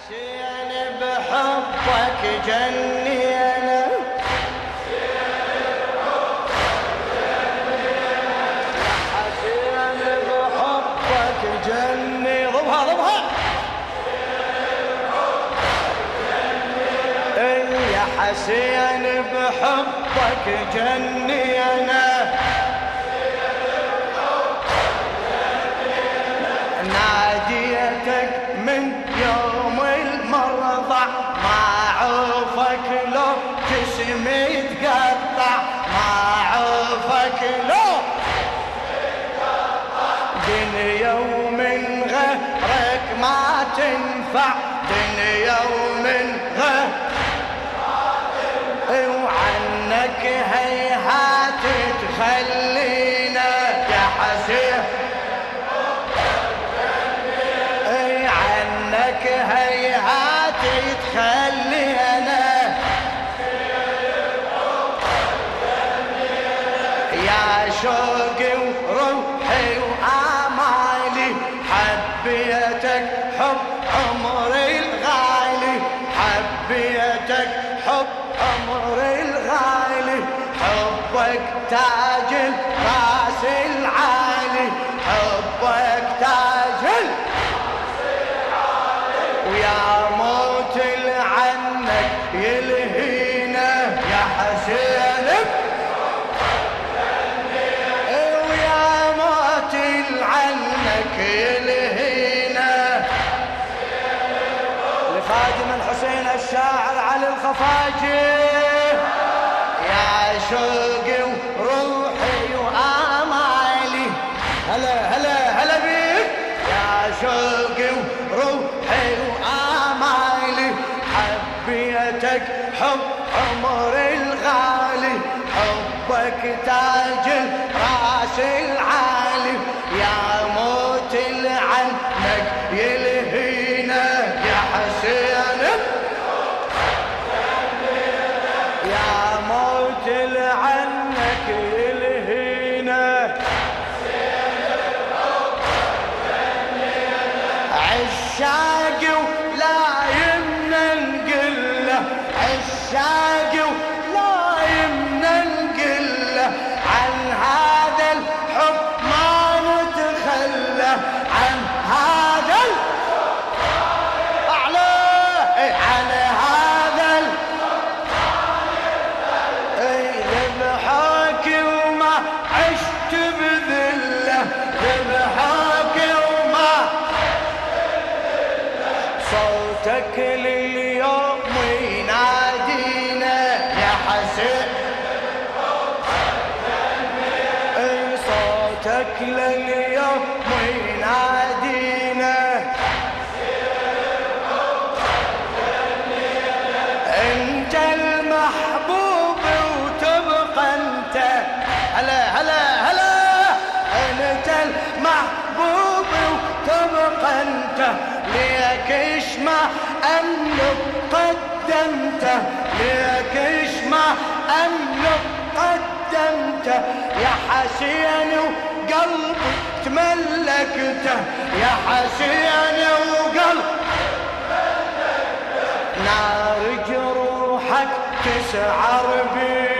حسين بحبك جني أنا. حسين بحبك جني. ضبها ضبها. يا حسين بحبك جني أنا. ناديتك دنيا ومن غيرك ما تنفع دنيا ومن غيرك. وعنك هيهات تخلينا يا حسين عنك هيهات تخلينا يا شوقي تاج الراس العالي حبك تاج ويا موت عنك يلهينا يا حسين. ويا موت عنك يلهينا. لخادم الحسين الشاعر علي الخفاجي. يا لليوم ينادينا يا حسين. أي صوتك لليوم ينادينا. أنت المحبوب وتبقى أنت. هلا هلا هلا. أنت المحبوب وتبقى أنت. ليك اشمع انك قدمته ليك اشمع انك قدمته يا حسين وقلبي تملكته يا حسين وقلبي نار جروحك تسعر بينا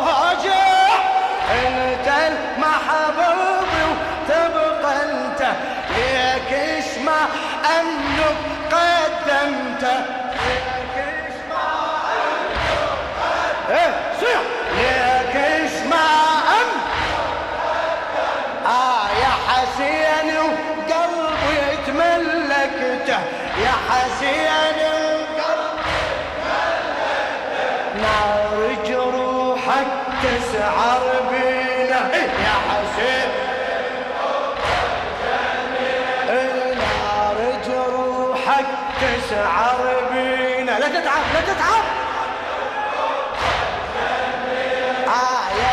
اجح انت المحبوب وتبقى انت. ليك اسمع انك قدمته ليك اسمع إيه صيح. تسعر بينا يا حسين. نار جروحك تسعر بينا لا تتعب لا تتعب. يا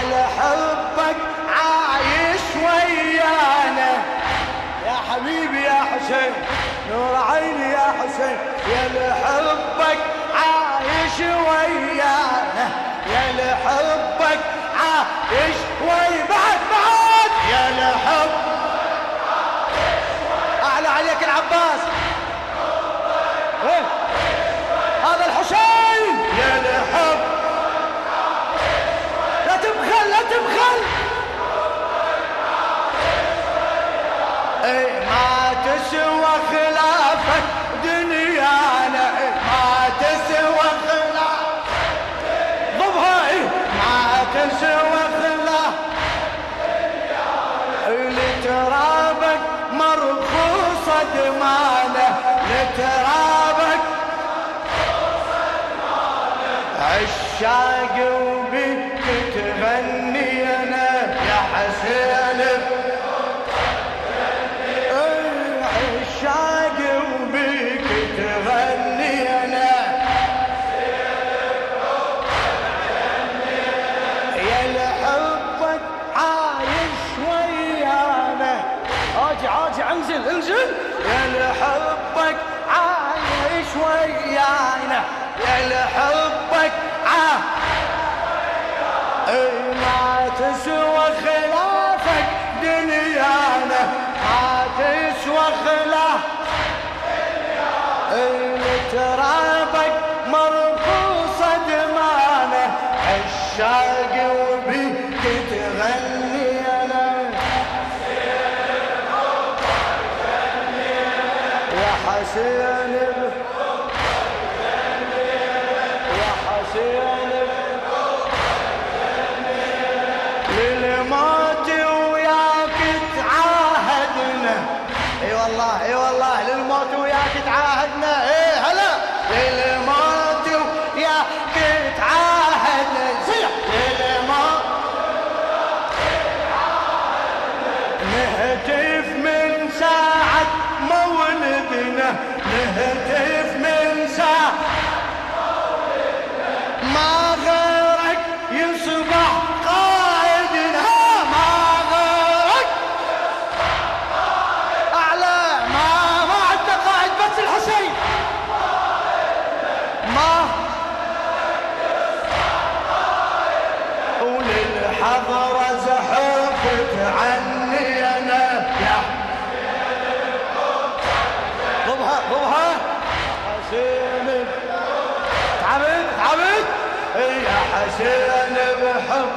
عايش ويانا. يا حبيبي حسين نور عيني يا حسين. يا لحبك عايش ويانا. يا لحبك عايش وي بعد بعد! يا لحب أعلى عليك العباس؟ هذا الحسين! يا لحب لا تبخل لا تبخل! اي ما تسوى مرخوصة دمانة لترابك. عشاق انزل انزل يا لحبك عايش ويانا يا لحبك عايش. ما تسوى خلافك دنيانا ما تسوى خلاف. ترابك مرقوصة دمانة عشاق للموت وياك تعاهدنا. إي والله إي والله للموت عني أنا. يا. ضبها ضبها حسين. تعبت تعبت. يا حسين بحب.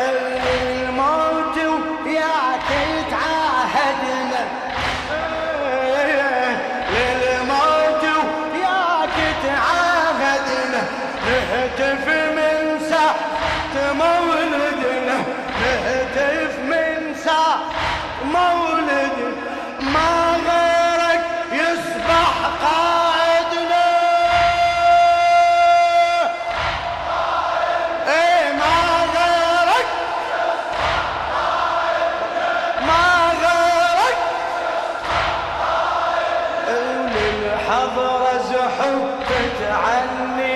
الموت وياك تعاهدنا للموت وياك تعاهدنا نهتف من ساعة مولدنا. نهتف من ساعة. مولدنا ما غيرك يصبح قائدنا إيه ما غيرك؟ ما غيرك؟ وللحضرة زحفت عني.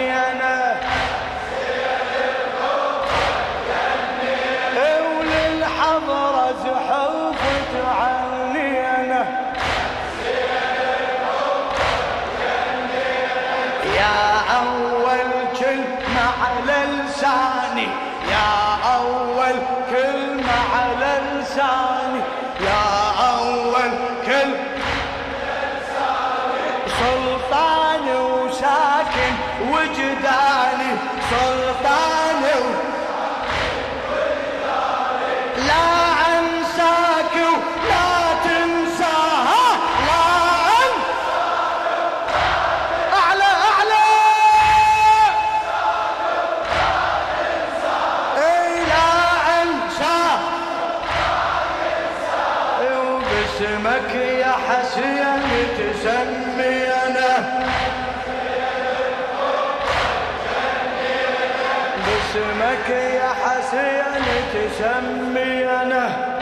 على لساني. يا أول كلمة باسمك يا حسين تسمي أنا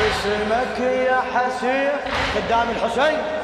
باسمك يا حسين قدام الحسين.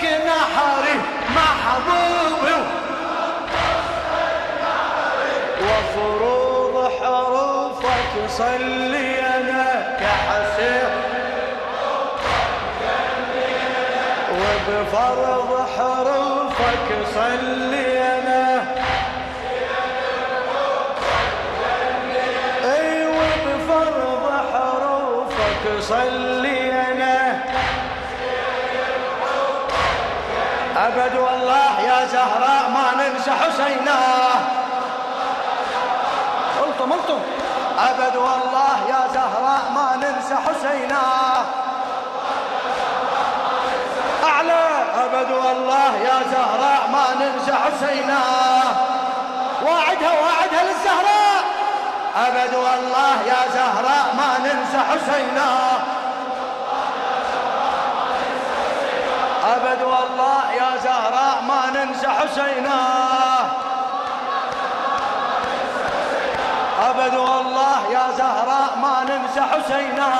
لك نحري محبوبي وفروض حروفك صلي أنا كحسين. وبفرض حروفك صلي أنا. أيوه بفرض حروفك صلي أبد والله يا زهراء ما ننسى حسينا. قلتم قلتم أبد والله يا زهراء ما ننسى حسينا. أعلى. أبد والله يا زهراء ما ننسى حسينا. واعدها واعدها للزهراء. أبد والله يا زهراء ما ننسى حسينا. ابد والله يا زهراء ما ننسى حسينا أبد والله يا زهراء ما ننسى حسينا